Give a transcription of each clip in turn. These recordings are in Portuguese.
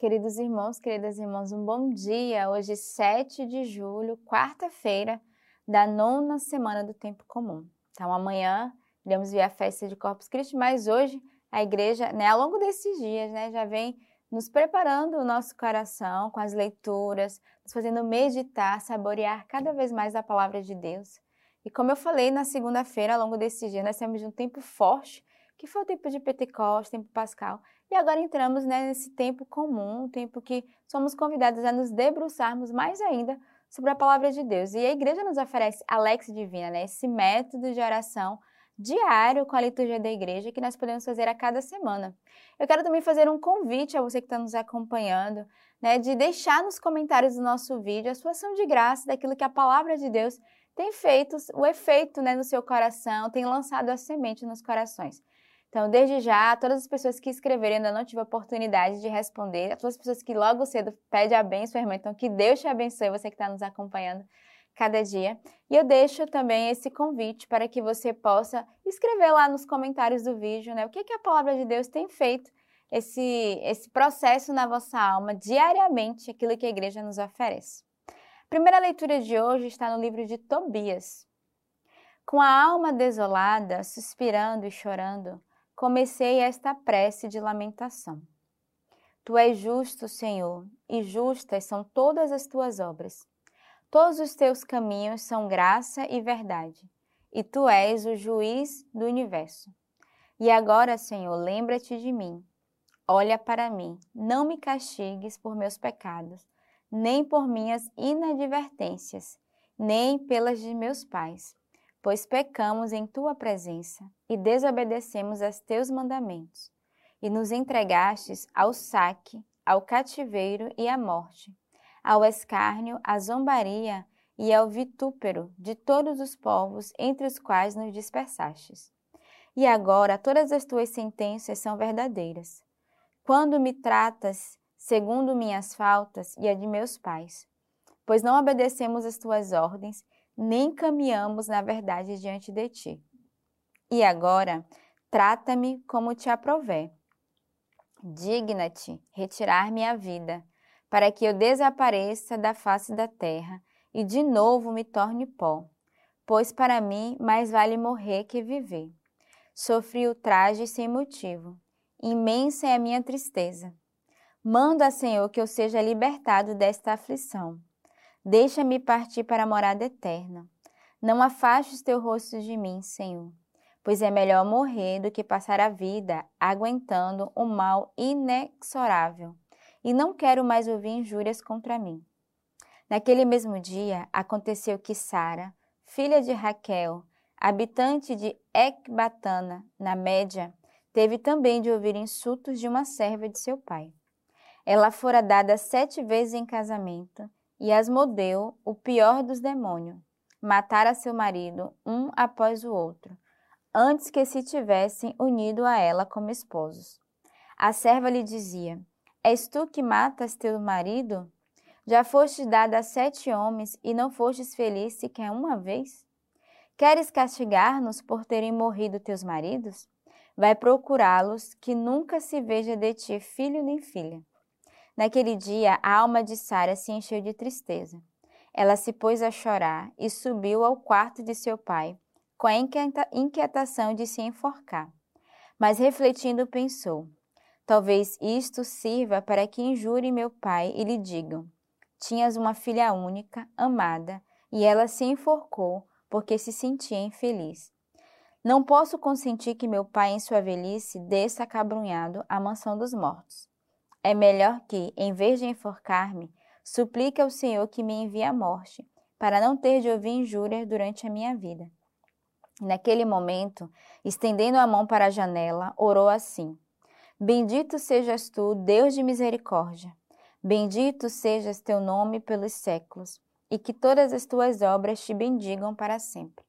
Queridos irmãos, queridas irmãs, um bom dia. Hoje, 7 de julho, quarta-feira da nona semana do tempo comum. Então, amanhã iremos ver a festa de Corpus Christi, mas hoje a igreja, né, ao longo desses dias, né, já vem nos preparando o nosso coração com as leituras, nos fazendo meditar, saborear cada vez mais a palavra de Deus. E como eu falei na segunda-feira, ao longo desses dias, nós temos um tempo forte que foi o tempo de Pentecostes, tempo pascal, e agora entramos né, nesse tempo comum, um tempo que somos convidados a nos debruçarmos mais ainda sobre a palavra de Deus. E a igreja nos oferece a Lex Divina, né, esse método de oração diário com a liturgia da igreja que nós podemos fazer a cada semana. Eu quero também fazer um convite a você que está nos acompanhando, né, de deixar nos comentários do nosso vídeo a sua ação de graça daquilo que a palavra de Deus tem feito, o efeito né, no seu coração, tem lançado a semente nos corações. Então, desde já, todas as pessoas que escreverem, ainda não tive a oportunidade de responder, todas as pessoas que logo cedo pedem a benção, irmã, então que Deus te abençoe, você que está nos acompanhando cada dia. E eu deixo também esse convite para que você possa escrever lá nos comentários do vídeo, né, o que, que a palavra de Deus tem feito, esse, esse processo na vossa alma, diariamente, aquilo que a igreja nos oferece. A primeira leitura de hoje está no livro de Tobias. Com a alma desolada, suspirando e chorando, comecei esta prece de lamentação. Tu és justo, Senhor, e justas são todas as tuas obras. Todos os teus caminhos são graça e verdade, e tu és o juiz do universo. E agora, Senhor, lembra-te de mim. Olha para mim, não me castigues por meus pecados, nem por minhas inadvertências, nem pelas de meus pais pois pecamos em tua presença e desobedecemos aos teus mandamentos, e nos entregastes ao saque, ao cativeiro e à morte, ao escárnio, à zombaria e ao vitúpero de todos os povos entre os quais nos dispersastes. E agora todas as tuas sentenças são verdadeiras. Quando me tratas segundo minhas faltas e a de meus pais, pois não obedecemos as tuas ordens nem caminhamos na verdade diante de ti. E agora, trata-me como te aprover. Digna-te retirar minha vida, para que eu desapareça da face da terra e de novo me torne pó, pois para mim mais vale morrer que viver. Sofri o traje sem motivo, imensa é a minha tristeza. Manda, Senhor, que eu seja libertado desta aflição Deixa-me partir para a morada eterna. Não afastes teu rosto de mim, Senhor, pois é melhor morrer do que passar a vida aguentando um mal inexorável, e não quero mais ouvir injúrias contra mim. Naquele mesmo dia aconteceu que Sara, filha de Raquel, habitante de Ecbatana, na Média, teve também de ouvir insultos de uma serva de seu pai. Ela fora dada sete vezes em casamento e Asmodeu, o pior dos demônios, matara seu marido um após o outro, antes que se tivessem unido a ela como esposos. A serva lhe dizia: És tu que matas teu marido? Já fostes dada a sete homens e não fostes feliz sequer uma vez? Queres castigar-nos por terem morrido teus maridos? Vai procurá-los, que nunca se veja de ti filho nem filha. Naquele dia, a alma de Sara se encheu de tristeza. Ela se pôs a chorar e subiu ao quarto de seu pai, com a inquietação de se enforcar. Mas refletindo, pensou: Talvez isto sirva para que injure meu pai e lhe digam: Tinhas uma filha única, amada, e ela se enforcou porque se sentia infeliz. Não posso consentir que meu pai, em sua velhice, desça acabrunhado à mansão dos mortos. É melhor que, em vez de enforcar-me, suplique ao Senhor que me envie a morte, para não ter de ouvir injúrias durante a minha vida. Naquele momento, estendendo a mão para a janela, orou assim: Bendito sejas tu, Deus de misericórdia. Bendito sejas teu nome pelos séculos, e que todas as tuas obras te bendigam para sempre.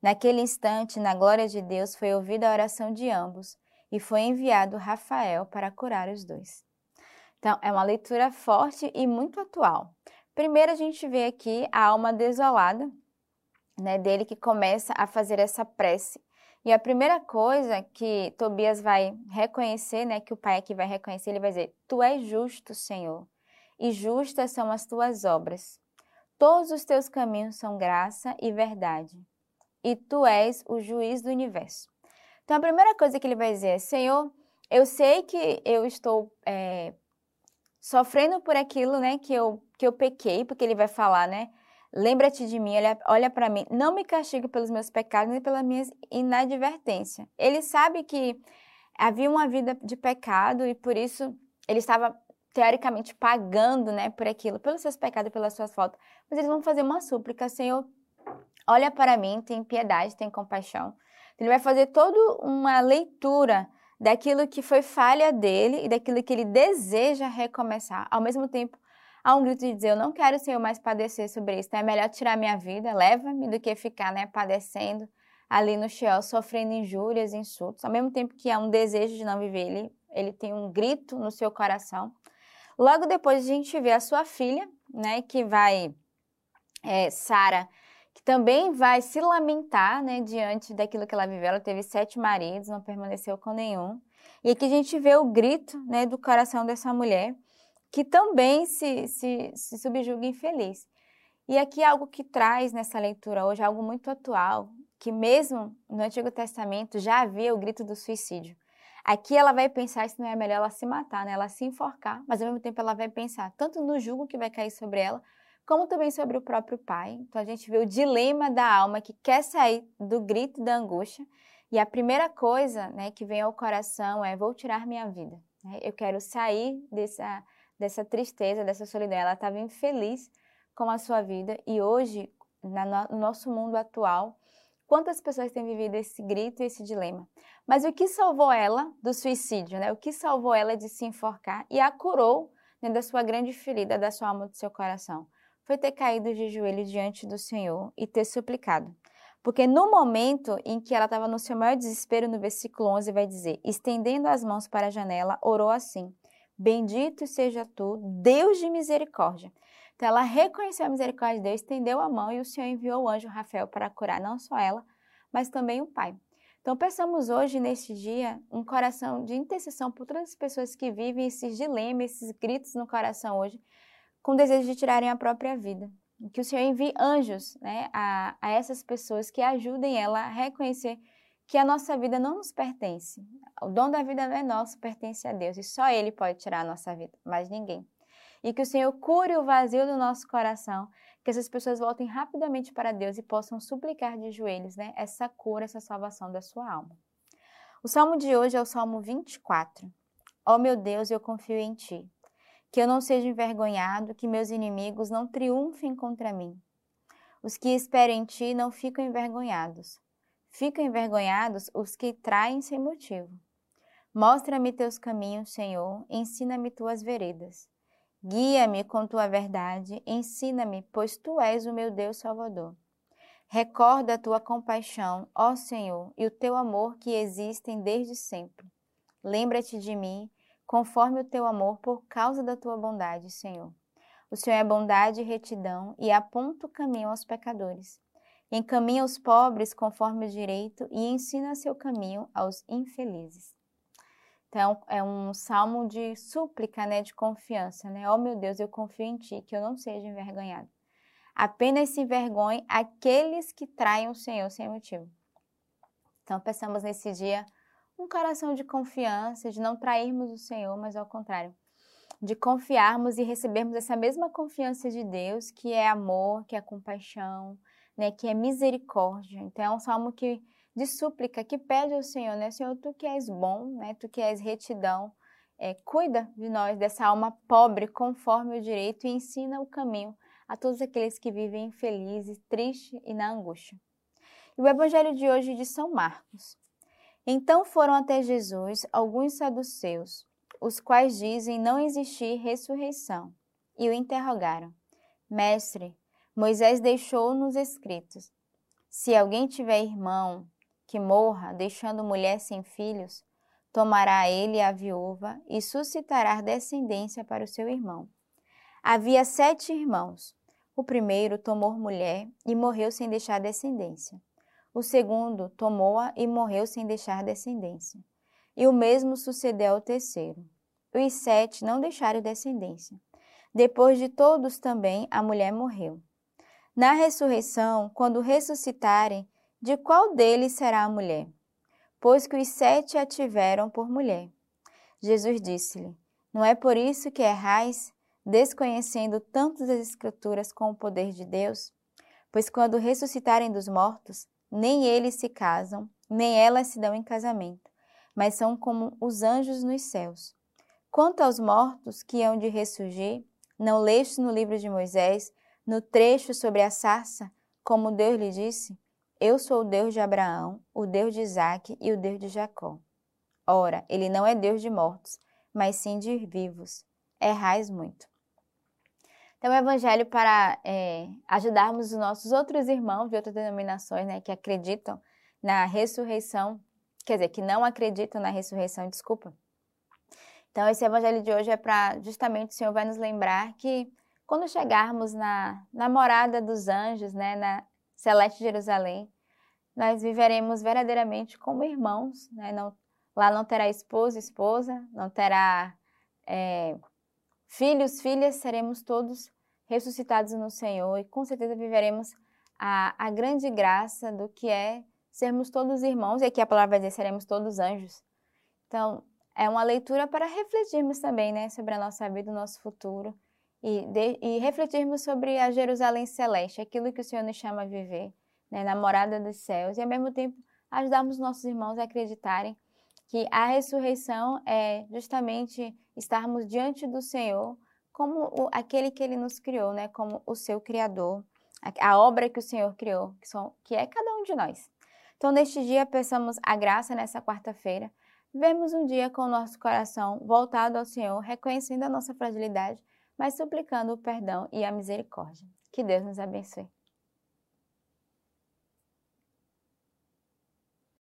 Naquele instante, na glória de Deus, foi ouvida a oração de ambos, e foi enviado Rafael para curar os dois. Então, é uma leitura forte e muito atual. Primeiro, a gente vê aqui a alma desolada né, dele que começa a fazer essa prece. E a primeira coisa que Tobias vai reconhecer, né, que o pai aqui vai reconhecer, ele vai dizer: Tu és justo, Senhor, e justas são as tuas obras. Todos os teus caminhos são graça e verdade, e tu és o juiz do universo. Então, a primeira coisa que ele vai dizer é: Senhor, eu sei que eu estou é, sofrendo por aquilo, né, que eu, que eu pequei, porque ele vai falar, né? Lembra-te de mim, olha, olha para mim, não me castigue pelos meus pecados nem pela minha inadvertência. Ele sabe que havia uma vida de pecado e por isso ele estava teoricamente pagando, né, por aquilo, pelos seus pecados e pelas suas faltas. Mas eles vão fazer uma súplica, Senhor, olha para mim, tem piedade, tem compaixão. Ele vai fazer toda uma leitura daquilo que foi falha dele e daquilo que ele deseja recomeçar. Ao mesmo tempo, há um grito de dizer: Eu não quero, Senhor, mais padecer sobre isso. Então é melhor tirar minha vida, leva-me, do que ficar né, padecendo ali no Sheol, sofrendo injúrias, insultos. Ao mesmo tempo que há um desejo de não viver, ele, ele tem um grito no seu coração. Logo depois a gente vê a sua filha, né, que vai, é, Sara, que também vai se lamentar, né, diante daquilo que ela viveu. Ela teve sete maridos, não permaneceu com nenhum. E aqui a gente vê o grito, né, do coração dessa mulher, que também se, se, se subjuga infeliz. E aqui algo que traz nessa leitura hoje, algo muito atual, que mesmo no Antigo Testamento já havia o grito do suicídio. Aqui ela vai pensar se não é melhor ela se matar, né? ela se enforcar, mas ao mesmo tempo ela vai pensar tanto no jugo que vai cair sobre ela, como também sobre o próprio pai. Então a gente vê o dilema da alma que quer sair do grito da angústia, e a primeira coisa né, que vem ao coração é: vou tirar minha vida. Né? Eu quero sair dessa, dessa tristeza, dessa solidão. Ela estava infeliz com a sua vida, e hoje, no nosso mundo atual, Quantas pessoas têm vivido esse grito e esse dilema? Mas o que salvou ela do suicídio, né? O que salvou ela de se enforcar e a curou né, da sua grande ferida, da sua alma, do seu coração? Foi ter caído de joelhos diante do Senhor e ter suplicado. Porque no momento em que ela estava no seu maior desespero, no versículo 11 vai dizer: estendendo as mãos para a janela, orou assim: Bendito seja tu, Deus de misericórdia então ela reconheceu a misericórdia de Deus, estendeu a mão e o Senhor enviou o anjo Rafael para curar não só ela, mas também o pai. Então pensamos hoje, neste dia, um coração de intercessão por todas as pessoas que vivem esses dilemas, esses gritos no coração hoje, com desejo de tirarem a própria vida. Que o Senhor envie anjos né, a, a essas pessoas que ajudem ela a reconhecer que a nossa vida não nos pertence. O dom da vida não é nosso, pertence a Deus. E só Ele pode tirar a nossa vida, mais ninguém e que o Senhor cure o vazio do nosso coração, que essas pessoas voltem rapidamente para Deus e possam suplicar de joelhos, né, essa cura, essa salvação da sua alma. O salmo de hoje é o Salmo 24. Ó oh, meu Deus, eu confio em ti. Que eu não seja envergonhado, que meus inimigos não triunfem contra mim. Os que esperam em ti não ficam envergonhados. Ficam envergonhados os que traem sem motivo. Mostra-me teus caminhos, Senhor, ensina-me tuas veredas. Guia-me com tua verdade, ensina-me, pois tu és o meu Deus Salvador. Recorda a tua compaixão, ó Senhor, e o teu amor que existem desde sempre. Lembra-te de mim, conforme o teu amor, por causa da tua bondade, Senhor. O Senhor é bondade e retidão e aponta o caminho aos pecadores. Encaminha os pobres conforme o direito e ensina seu caminho aos infelizes. Então, é um salmo de súplica, né, de confiança, né? Oh, meu Deus, eu confio em Ti, que eu não seja envergonhado. Apenas se envergonhe aqueles que traem o Senhor sem motivo. Então, pensamos nesse dia um coração de confiança, de não trairmos o Senhor, mas ao contrário, de confiarmos e recebermos essa mesma confiança de Deus, que é amor, que é compaixão, né, que é misericórdia. Então, é um salmo que de súplica que pede ao Senhor, né? Senhor, tu que és bom, né? Tu que és retidão, é, cuida de nós, dessa alma pobre, conforme o direito, e ensina o caminho a todos aqueles que vivem infelizes, tristes e na angústia. E o evangelho de hoje de São Marcos. Então foram até Jesus alguns saduceus, os quais dizem não existir ressurreição, e o interrogaram: Mestre, Moisés deixou nos escritos: se alguém tiver irmão que morra, deixando mulher sem filhos, tomará ele a viúva e suscitará descendência para o seu irmão. Havia sete irmãos. O primeiro tomou mulher e morreu sem deixar descendência. O segundo tomou-a e morreu sem deixar descendência. E o mesmo sucedeu ao terceiro. Os sete não deixaram descendência. Depois de todos também a mulher morreu. Na ressurreição, quando ressuscitarem, de qual deles será a mulher? Pois que os sete a tiveram por mulher. Jesus disse-lhe: Não é por isso que errais, desconhecendo tanto as Escrituras com o poder de Deus? Pois quando ressuscitarem dos mortos, nem eles se casam, nem elas se dão em casamento, mas são como os anjos nos céus. Quanto aos mortos que hão de ressurgir, não leste no livro de Moisés, no trecho sobre a sarça, como Deus lhe disse: Eu sou o Deus de Abraão, o Deus de Isaque e o Deus de Jacó. Ora, ele não é Deus de mortos, mas sim de vivos. Errais muito. Então, o Evangelho para é, ajudarmos os nossos outros irmãos de outras denominações, né, que acreditam na ressurreição, quer dizer, que não acreditam na ressurreição, desculpa, então, esse evangelho de hoje é para justamente o Senhor vai nos lembrar que quando chegarmos na, na morada dos anjos, né, na celeste Jerusalém, nós viveremos verdadeiramente como irmãos, né? Não, lá não terá esposo, esposa, não terá é, filhos, filhas, seremos todos ressuscitados no Senhor e com certeza viveremos a, a grande graça do que é sermos todos irmãos, e aqui a palavra dizer seremos todos anjos. Então, é uma leitura para refletirmos também né, sobre a nossa vida, o nosso futuro e, de, e refletirmos sobre a Jerusalém celeste, aquilo que o Senhor nos chama a viver, né, na morada dos céus, e ao mesmo tempo ajudarmos nossos irmãos a acreditarem que a ressurreição é justamente estarmos diante do Senhor como o, aquele que Ele nos criou, né, como o seu Criador, a, a obra que o Senhor criou, que, são, que é cada um de nós. Então, neste dia, peçamos a graça nessa quarta-feira Vemos um dia com o nosso coração voltado ao Senhor, reconhecendo a nossa fragilidade, mas suplicando o perdão e a misericórdia. Que Deus nos abençoe.